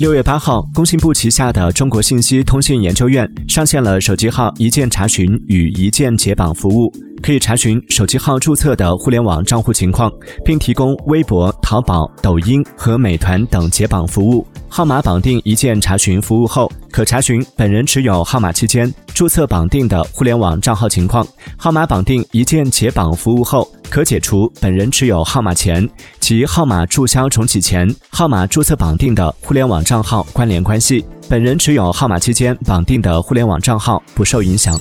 六月八号，工信部旗下的中国信息通信研究院上线了手机号一键查询与一键解绑服务，可以查询手机号注册的互联网账户情况，并提供微博、淘宝、抖音和美团等解绑服务。号码绑定一键查询服务后，可查询本人持有号码期间注册绑定的互联网账号情况；号码绑定一键解绑服务后，可解除本人持有号码前及号码注销重启前号码注册绑定的互联网账号关联关系。本人持有号码期间绑定的互联网账号不受影响。